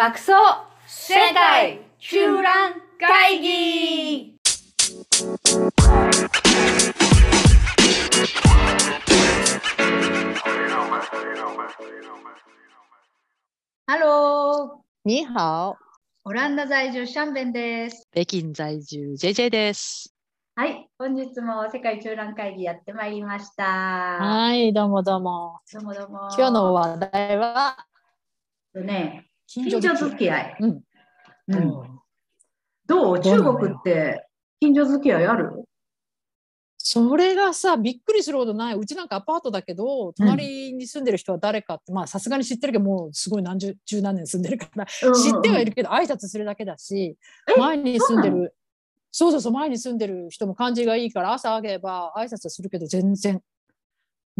爆走世界中覧会議ハロー你好、オランダ在住シャンベンです。北京在住 JJ です。はい、本日も世界中覧会議やってまいりました。はい、どうもどうも。どうもどうも。今日の話題は？とね、近近所付き合い。うん。うう？んん。どう中国って近所付き合いある？それがさ、びっくりするほどない。うちなんかアパートだけど、隣に住んでる人は誰かって、まあさすがに知ってるけど、もうすごい何十、十何年住んでるから、知ってはいる。るけど、挨拶するだけだし、え？前に住んでる、そうそうそう、前に住んでる人も感じがいいから、朝あげば挨拶はするけど、全然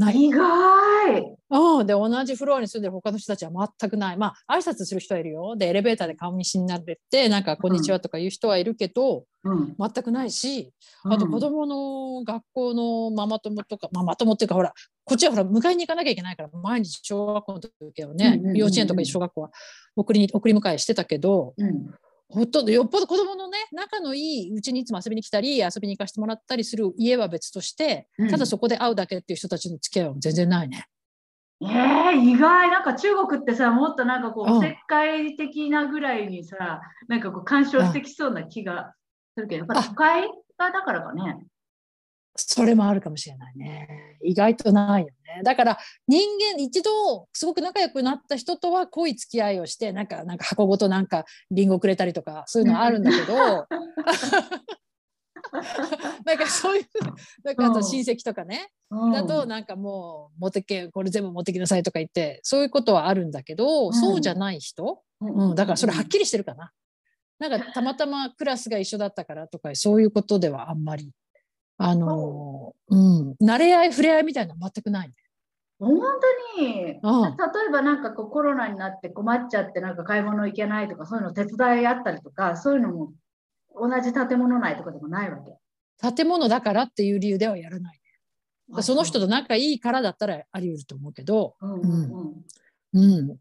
ない。意外。うん、で同じフロアに住んでる他の人たちは全くないまあ挨拶する人はいるよでエレベーターで顔見知りになれてなんか「こんにちは」とか言う人はいるけど、うん。全くないしあと子供の学校のママ友とか、ママ友っていうかほらこっちはほら迎えに行かなきゃいけないから毎日小学校の時はね、幼稚園とか小学校は送りに送り迎えしてたけどうん。ほとんどよっぽど子供のね仲のいいうちにいつも遊びに来たり遊びに行かせてもらったりする家は別としてうんただそこで会うだけっていう人たちの付き合いは全然ないね。えー、意外なんか中国ってさもっとなんかこう、うんおせっかい的なぐらいにさなんかこう干渉してきそうな気がするけどやっぱ都会がだからかね。それもあるかもしれないね。意外とないよね。だから人間一度すごく仲良くなった人とは濃い付き合いをしてなんかなんか箱ごとなんかリンゴくれたりとかそういうのはあるんだけど、なんかそういうなんかあと親戚とかね、うん。だとなんかもう持ってけこれ全部持ってきなさいとか言ってそういうことはあるんだけど、うん。そうじゃない人、うん、だからそれはっきりしてるかな。なんかたまたまクラスが一緒だったからとかそういうことではあんまりあの、うん、慣れ合い触れ合いみたいなのは全くないね。本当に、うん。例えばなんかこうコロナになって困っちゃってなんか買い物行けないとかそういうの手伝いあったりとかそういうのも同じ建物内とかでもないわけ。建物だからっていう理由ではやらない、ね。その人と仲いいからだったらあり得ると思うけど、うん。うん。うん。うん、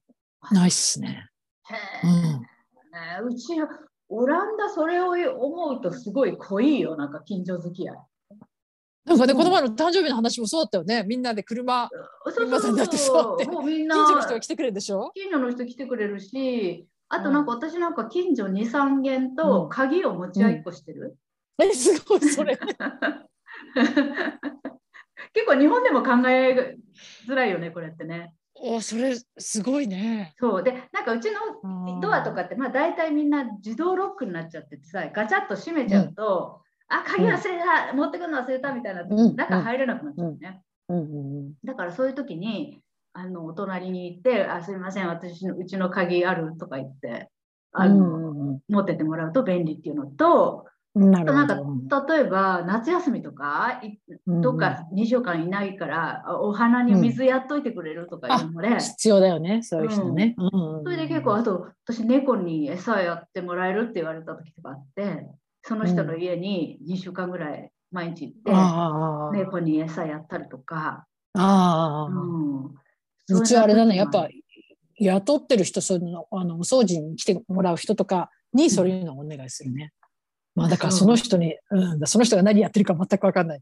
ないっすね。へうん、うちオランダそれを思うとすごい濃いよなんか近所付き合い。なんかね、うんこの前の誕生日の話もそうだったよね。みんなで車、そう今さんだってそうってもうみんな近所の人が来てくれるでしょ？近所の人来てくれるし、あとなんか私なんか近所2、3軒とうん鍵を持ち合いっこしてる。え、すごい、それ。結構日本でも考えづらいよね、これってね。お、それ、すごいね。そうで、なんかうちのドアとかって、まあ大体みんな自動ロックになっちゃっててさ、ガチャッと閉めちゃうと、あ、鍵忘れた、持ってくるの忘れたみたいな、うん。中入れなくなっちゃうね。だからそういう時に、あのお隣に行って、あすみません、私のうちの鍵あるとか言って、あの持ってってもらうと便利っていうのと、うん、なあとなん。か例えば夏休みとか、どっか2週間いないから、あお花に水やっといてくれるとかいうので、必要だよね、そういう人ね。うん。それで結構、あと私、猫に餌やってもらえるって言われた時とかあって、その人の家に2週間ぐらい毎日行って、猫に餌やったりとか、ああ、うんうちはあれだね、やっぱ雇ってる人、そのあのお掃除に来てもらう人とかにそういうのをお願いするね。まあだからその人に、うん、その人が何やってるか全く分かんない。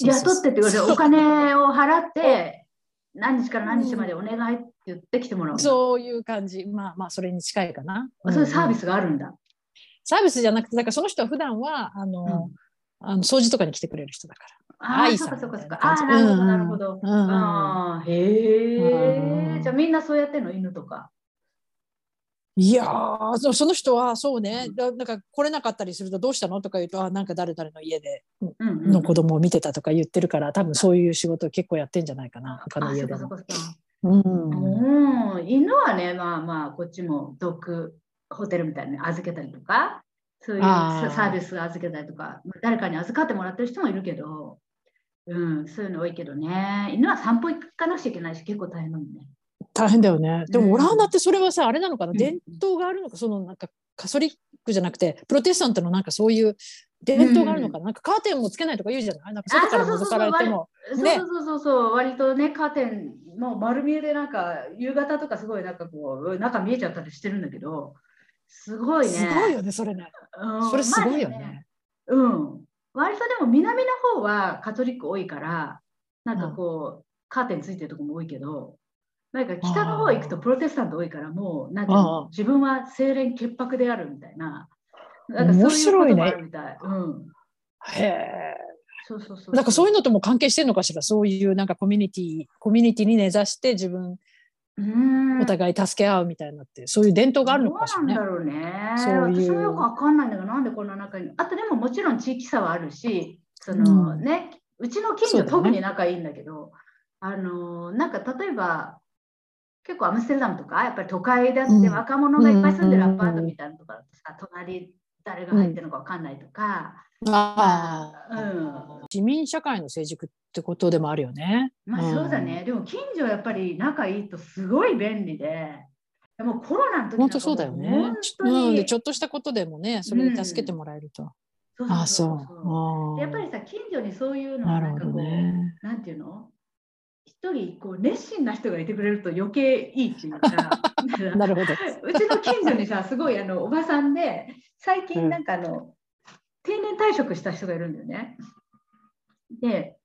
雇ってって言われて、お金を払って、何日から何日までお願いって言ってきてもらうの。そういう感じ。まあまあ、それに近いかな。そういうサービス。スがあるんだ。サービスじゃなくて、だからその人は普段は、あの、あの掃除とかに来てくれる人だから。ああ、な感じ。ああ、なるほど、うん。なるほど。うん。うんああ、へうん。え。じゃあみんなそうやってんの、犬とか。いやーそその人はそうね、だなんか来れなかったりするとどうしたのとか言うとあなんか誰々の家でうんうんの子供を見てたとか言ってるから多分そういう仕事を結構やってんじゃないかな。他のあ、家でも。うん。うん、犬はね、まあまあ、こっちもドッグホテルみたいに預けたりとか、そういうサービス預けたりとか、まあ誰かに預かってもらってる人もいるけど、うん、そういうの多いけどね、犬は散歩行かなくちゃいけないし、結構大変なのね。大変だよね。でうん。もオランダってそれはさ、あれなのかな、うん。伝統があるのか、そのなんかカソリックじゃなくて、プロテスタントのなんかそういう、伝統があるのかな,、なんかカーテンもつけないとか言うじゃない？なんか外から覗かれても。ね。そうそうそうそう、割とね、カーテン、もう丸見えでなんか、夕方とかすごいなんかこう、中見えちゃったりしてるんだけど、すごいね。すごいよねそれねうんそれすごいよまあね。うん。割とでも南の方はカトリック多いから、なんかこう、カーテンついてるとこも多いけど、なんか北の方行くとプロテスタント多いから、もうなんていうあのあ自分は清廉潔白であるみたいな。なんかそういう面こ白いねともあるみたい。うん。へえそうそうそう。なんかそういうの、のとも関係してるのかしら？そういうなんかコミュニティコミュニティに根ざして自分うんお互い助け合うみたいなって、そういう伝統があるのかしらねどうなんだ。ろうね。そういう私もよくわかんないんだけど、なんでこんな中に。あとでももちろん地域差はあるし、その、うんね、うちの近所特に仲いいんだけど、あの、なんか例えば、結構アムステルダムとか、やっぱり都会だってうん若者がいっぱい住んでるアパートみたいなところだとさ、隣誰が入ってるのかわかんないとか、ああ、うん市民社会の成熟ってことでもあるよね。まあそうだね。でも近所やっぱり仲いいとすごい便利で、でもコロナの時本当そうだよね本。当にうん、でちょっとしたことでもね、それで助けてもらえると。そうああ、そうそうそうそうああやっぱりさ、近所にそういうのなんかこう、ね。なんていうの？一人こう熱心な人がいてくれると余計いいっていうか、なるほど。うちの近所にさ、すごいあのおばさんで、最近なんかあの、定年退職した人がいるんだよね。で、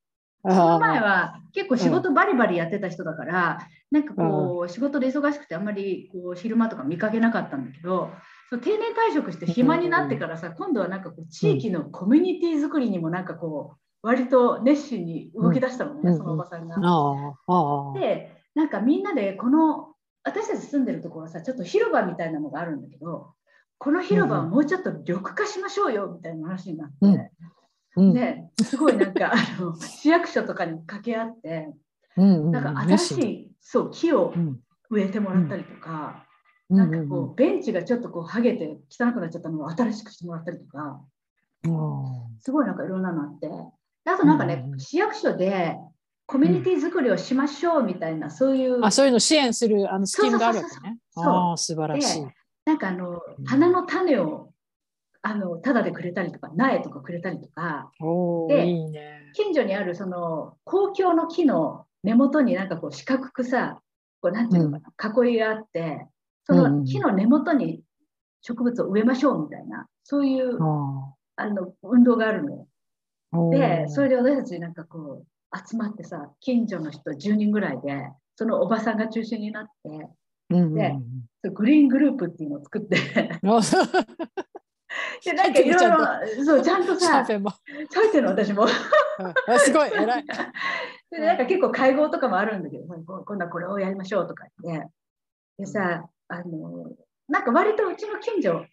その前は結構仕事バリバリやってた人だから、なんかこう仕事で忙しくてあんまりこう昼間とか見かけなかったんだけど、その定年退職して暇になってからさ、今度はなんかこう地域のコミュニティ作りにもなんかこう、割と熱心に動き出したのね、うん。そのおばさんが。ああ、ああ。で、なんかみんなでこの私たち住んでるところはさ、ちょっと広場みたいなのがあるんだけど、この広場をもうちょっと緑化しましょうよみたいな話になって、うん。すごいなんかあの市役所とかに掛け合って、うんうんなんか新しいそう木をうん。植えてもらったりとか、うん。なんかこうベンチがちょっとこう剥げて汚くなっちゃったのを新しくしてもらったりとか、うんすごいなんかいろんなのあって、であとなんかね、うんうん市役所でコミュニティ作りをしましょうみたいな、そういう。あ、そういうの支援するあのスキームがあるわけね。そうそうそうそう。ああ、素晴らしい。なんかあのうん花の種をあのタダでくれたりとか苗とかくれたりとか。でいいね。近所にあるその公共の木の根元になんかこう四角くさこうなんていうのかな、囲いがあってそうんうんの木の根元に植物を植えましょうみたいなそういうああの運動があるのよ。でーそれで私たちなんかこう集まってさ近所の人10人ぐらいでそのおばさんが中心になってうんうんでグリーングループっていうのを作って でなんかいろいろそうちゃんとさ。書いてるの私も。すごい、偉い。でなんか結構会合とかもあるんだけど、こ今度はこれをやりましょうとか言って。でさ、あの、なんか割とうちの近所、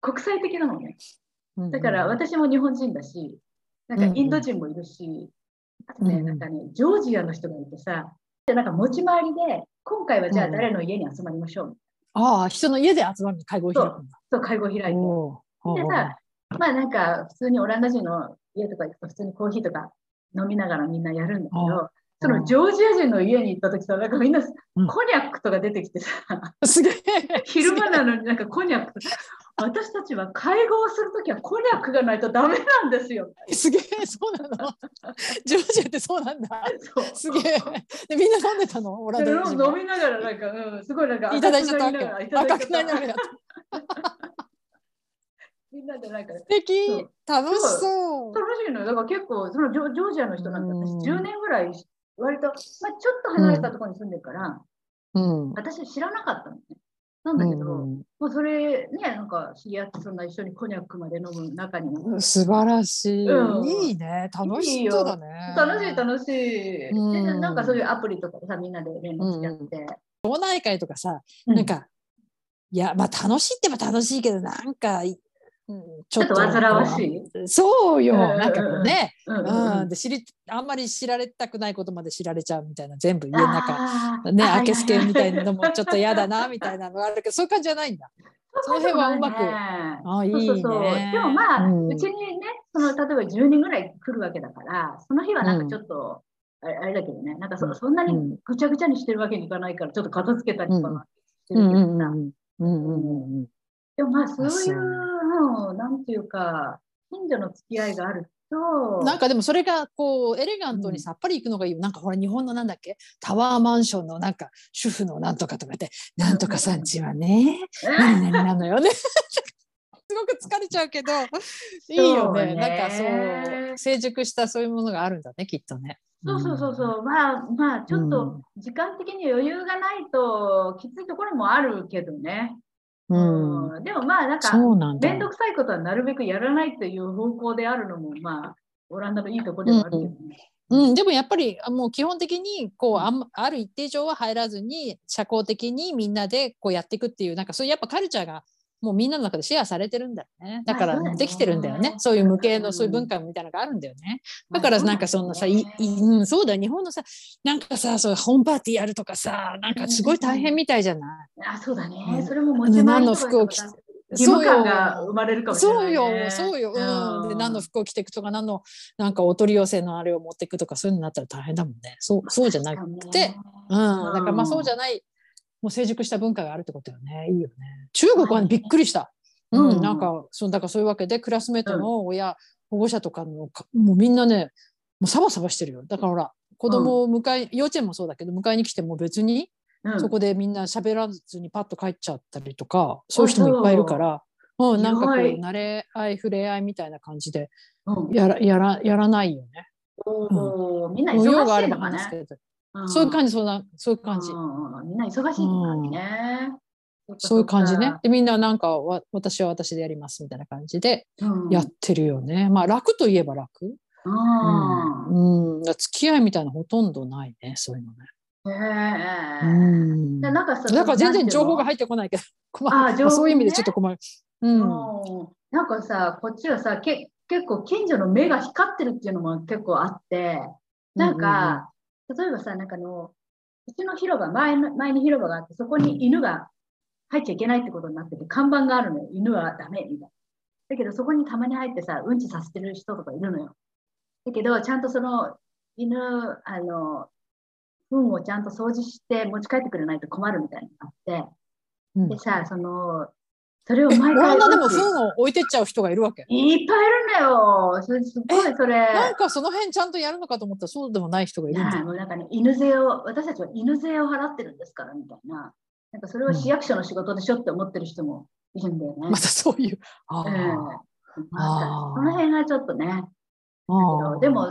国際的なのね。だから私も日本人だし、なんかインド人もいるし、あとね、うんなんかね、ジョージアの人がいてさ、でなんか持ち回りで、今回はじゃあうん誰の家に集まりましょう。ああ、人の家で集まる会合を開くんだ。そう、会合開いて。でさ、まあなんか普通にオランダ人の家とか行くと普通にコーヒーとか飲みながらみんなやるんだけあど、そのジョージア人の家に行った時さ、なんかみんなうんコニャックとか出てきてさ、すげえ。昼間なのになんかコニャックとか、私たちは会合するときはコニャックがないとダメなんですよ。すげえ、そうなの。ジョージアってそうなんだ。そうすげえ。で、みんな飲んでたの？オラ飲みながらなんか、うん、すごいなんかいただいちゃったわけ。赤くないながら。みんなでなんか素敵。楽しそう。楽しいのよ。だから結構そのジョジョージアの人なんて私うん10年ぐらい割と、まあ、ちょっと離れたところに住んでるから、うん。私知らなかったのね。なんだけど、うんもうそれね、なんか知り合ってそんな一緒にコニャックまで飲む中にも。素晴らしい。うんいいね。楽しそうだね。楽しい楽しい、うんでなんかそういうアプリとかでさみんなで連絡しちゃって、町内会とかさ、うんなんか、いや、まあ楽しいって言えば楽しいけど、なんか、うんちちょっと煩わしい、い。そうよ。うん。なんかこうね。うんうん、で知りあんまり知られたくないことまで知られちゃうみたいな全部家の中。ねあ明けすけみたいなのもちょっと嫌だなみたいなのがあるけどそういう感じじゃないんだ。その辺はうまく。ああいいね。そうそうそう。でもまあ、ううんちにねその例えば10人ぐらい来るわけだからその日はなんかちょっと、あれだけどねなんかそそんなにうん。ぐちゃぐちゃにしてるわけにいかないからちょっと片付けたりとかしてうんるけどさ、うん。うんうんうんうんでもまあそういうそううんなんていうか近所の付き合いがあるとなんかでもそれがこうエレガントにさっぱりいくのがいい。よ、なんかほら日本のなんだっけ？タワーマンションのなんか主婦のなんとかとかってなんとかさんちはね何々なのよね。すごく疲れちゃうけどいいよね。ねなんかそう成熟したそういうものがあるんだねきっとね。そうそうそうそう、まあまあちょっと時間的に余裕がないときついところもあるけどね。うん、うん。うんでもまあなんか面倒くさいことはなるべくやらないという方向であるのもまあオランダのいいところではあるけどね。うん、でもやっぱりあもう基本的にこうあある一定上は入らずに社交的にみんなでこうやっていくっていうなんかそういうやっぱカルチャーがもうみんなの中でシェアされてるんだよね。だからできてるんだよね。そういう無形のそういう文化みたいなのがあるんだよね。だからなんかそんなさ、いいうん、そうだよ。日本のさなんかさそういうホームパーティーやるとかさなんかすごい大変みたいじゃない、あそうだね、うん。それも持ち回りとか何の服を着て義務感が生まれるかもしれない、そうよ。ね。、そうよ、うん、で何の服服を着ていくとか何のなんかお取り寄せのあれを持っていくとかそういうのになったら大変だもんね。そうそうじゃなくて、うん、だからまあそうじゃないもう成熟した文化があるってことよね。いいよね。中国はねびっくりした、うん。うん。なんかそうだからそういうわけ。でクラスメートの親、保護者とかのかもうみんなねもうサバサバしてるよ。だからほら子供を迎え、幼稚園もそうだけど迎えに来ても別にうん。そこでみんな喋らずにパッと帰っちゃったりとか、そういう人もいっぱいいるから、うん、なんかこう慣れ合い触れ合いみたいな感じでうん。やらやらやらないよね。おー。みんな忙しいのかね。そういう感じそうなそういう感じ、みんな忙しいね。そういう感じね。でみんななんかわ私は私でやりますみたいな感じでやってるよね。まあ楽といえば楽。うん。うん、付き合いみたいなほとんどないねそういうのね。へえうん。でなんかさだから全然情報が入入ってこないけど困る。あそういう意味でちょっと困る。うん。なんかさ、こっちはさ、け結構近所の目が光ってるっていうのも結構あって、なんか、例えばさ、なんかあの、うちの広場、前の前に広場があって、そこに犬が入っちゃいけないってことになってて、看板があるのよ。犬はダメみたいな。だけど、そこにたまに入ってさ、うんちさせてる人とかいるのよ。だけど、ちゃんとその犬、あの、糞をちゃんと掃除して持ち帰ってくれないと困るみたいなのがあって、うんでさ、その、それをえ毎回。オランダでも糞を置いてっちゃう人がいるわけ？いっぱいいるんだよ。それすっごいそれ。なんかその辺ちゃんとやるのかと思ったらそうでもない人がいるんだなんかね、犬税を、私たちは犬税を払ってるんですからみたいな。なんかそれは市役所の仕事でしょって思ってる人もいるんだよね。またそういう。あうんーあその辺がちょっとね。でも、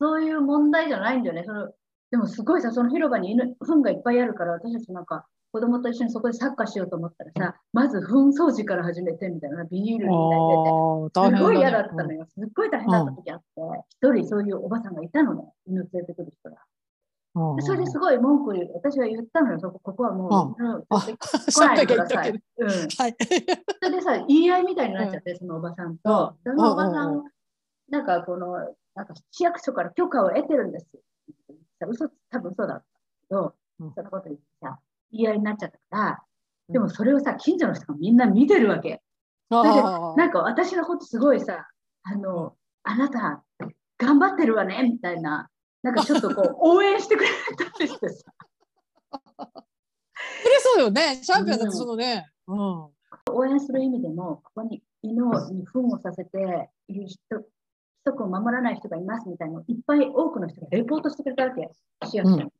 そういう問題じゃないんだよね。そのでもすごいさ、その広場に犬、糞がいっぱいあるから、私たちなんか子供と一緒にそこでサッカーしようと思ったらさ、まず糞掃除から始めてみたいな、ビニールに入れて。あー大変だね。すごい嫌だったのよ。すっごい大変だった時あって、一、人そういうおばさんがいたのね、犬連れてくる人が。それですごい文句言う、私は言ったのよ、そこここはもう、うん。来ないでください。うん、はい。それでさ、言い合いみたいになっちゃって、そのおばさんと、うんそのおばさうんなんかこの、なんか市役所から許可を得てるんです。よ。嘘、多分嘘だったけど、うん。そのこと言って。さ、言い合いになっちゃったから、でもそれをさ、近所の人がみんな見てるわけ。あそれでーなんか私のことすごいさ、あの、あなた、頑張ってるわね、みたいな、なんかちょっとこう、応援してくれたりしてさ、それそうよね。チャンピオンだってそのね。うん。応援する意味でも、ここに犬に糞をさせている人、規則を守らない人がいますみたいなのをいっぱい多くの人がレポートしてくれたわけ、市役所に。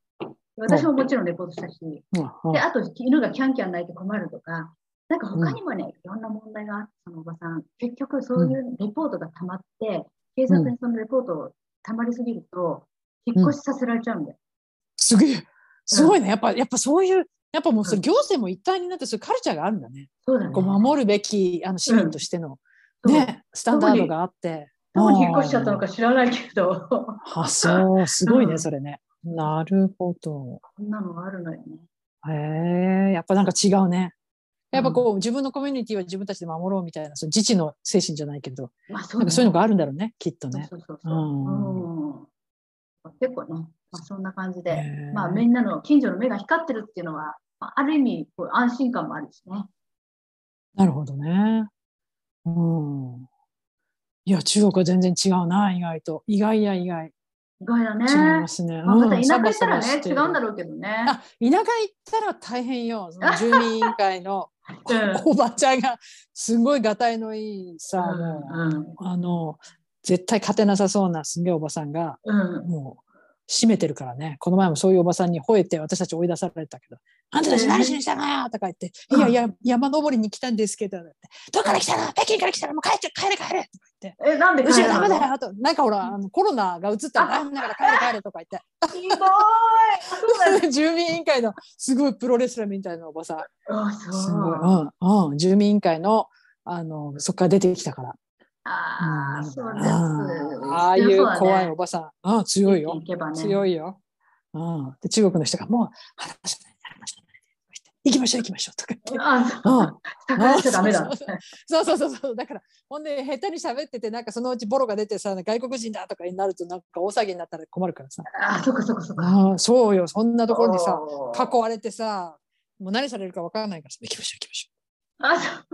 私ももちろんレポートしたし、うんで、あと犬がキャンキャン鳴いて困るとか、なんか他にもね、いろんな問題があって、そのおばさん、結局そういうレポートがたまって、警察にそのレポートをたまりすぎると、引っ越しさせられちゃうんだよ。すげえ。すごいね。やっぱ、やっぱそういう、やっぱもうそれ行政も一体になってそういうカルチャーがあるんだね。そうだね。こう守るべきあの市民としての、ね、スタンダードがあって。どこに引っ越しちゃったのか知らないけど、ああ、そう、すごいうね、ん。それね。なるほど。こんなのがあるのよね。へえ、やっぱなんか違うね。やっぱこう、自分のコミュニティは自分たちで守ろうみたいな、その自治の精神じゃないけど、まあそなんかそういうのががあるんだろうね、きっとね。そうそうそうそう。うん結構ね、まあ、そんな感じで、まあ、みんなの近所の目が光ってるっていうのは、まあある意味こう安心感もあるしね。なるほどね。うん。いや、中国は全然違うな、意外と。意外や意外。意外だね。違いますね。まあ、またうん田舎行ったらね、違うんだろうけどね。あ田舎行ったら大変よ。その 住民委員会のおばちゃんがすごいがたいのいいさ、もうんうあの絶対勝てなさそうなすげえおばさんがうんもう閉めてるからねこの前もそういうおばさんに吠えて私たち追い出されたけど「あんたたち何しに来たのよ!」とか言って「いやいや山登りに来たんですけど」って「どっから来たの？北京から来たの？もう帰って帰れ帰れ!」言って。え、なんでうちらダメだよ。となんかほらあのコロナが移ったら大変だから帰れ帰れとか言って。ひどい。住民委員会のすごいプロレスラーみたいなおばさん。あ、すごい、そう。うんうん、住民委員会のあのそこから出てきたから。ああ、そううんです。ああいう怖いおばさん、うん、強いよ。強いよ、うん、で中国の人がもう話行きましょう行きましょうとか言って。あ、うんそう。逆らっちゃダメだ。そうそうそうそうだからほんで下手に喋っててなんかそのうちボロが出てさ外国人だとかになるとなんか大騒ぎになったら困るからさあ、そっかそっかそっか。ああそうよそんなところにさ囲われてさもう何されるか分からないからさ行きましょう行きましょあ、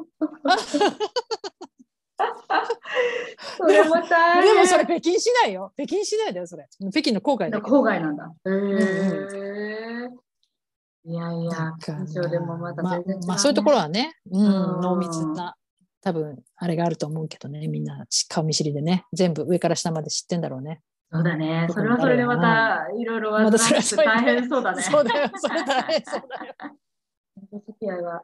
そ れもう大変。でもそれ北京市内よ北京市内だよそれ北京の郊外だ郊外なんだ。へえ。いやいやなん、か一応でもまたまあ全然違うねまあそういうところはね、うん、うん濃密な多分あれがあると思うけどねみんな顔見知りでね全部上から下まで知ってんだろうね。そうだね。それはそれでまたいろいろ大変そうだね。そうだよそれ大変そうだよ。お付き合いは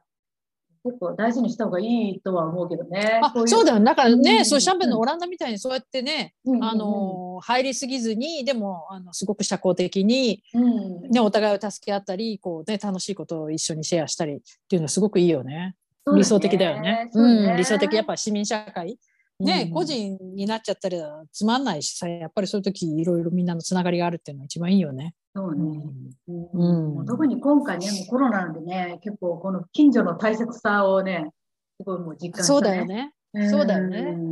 結構大事にした方がいいとは思うけどね。あそうだよだからね、うんそうシャンペンのオランダみたいにそうやってね、うんあの入りすぎずにでもあのすごく社交的に、うんね、お互いを助け合ったりこう、ね、楽しいことを一緒にシェアしたりっていうのはすごくいいよね。ね理想的だよね。ねうん、理想的やっぱ市民社会。ね、うん個人になっちゃったらつまんないしさやっぱりそういう時いろいろみんなのつながりがあるっていうのが一番いいよね。そうね。うんうん特に今回ね、もうコロナなんでね、結構この近所の大切さをね、すごいもう実感した、ね。そうだよね。そうだよねうん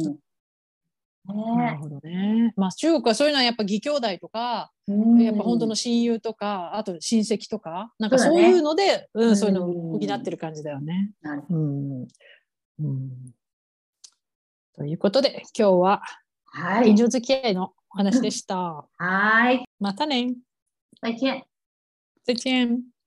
なるねほどね。まあ中国はそういうのはやっぱ義兄弟とか、うんやっぱ本当の親友とか、あと親戚とか、なんかそういうので、うん、うんそういうのを補ってる感じだよね。なるうん。うん。ということで、今日ははい。近所付き合いのお話でした。はい。またね。再见。再见。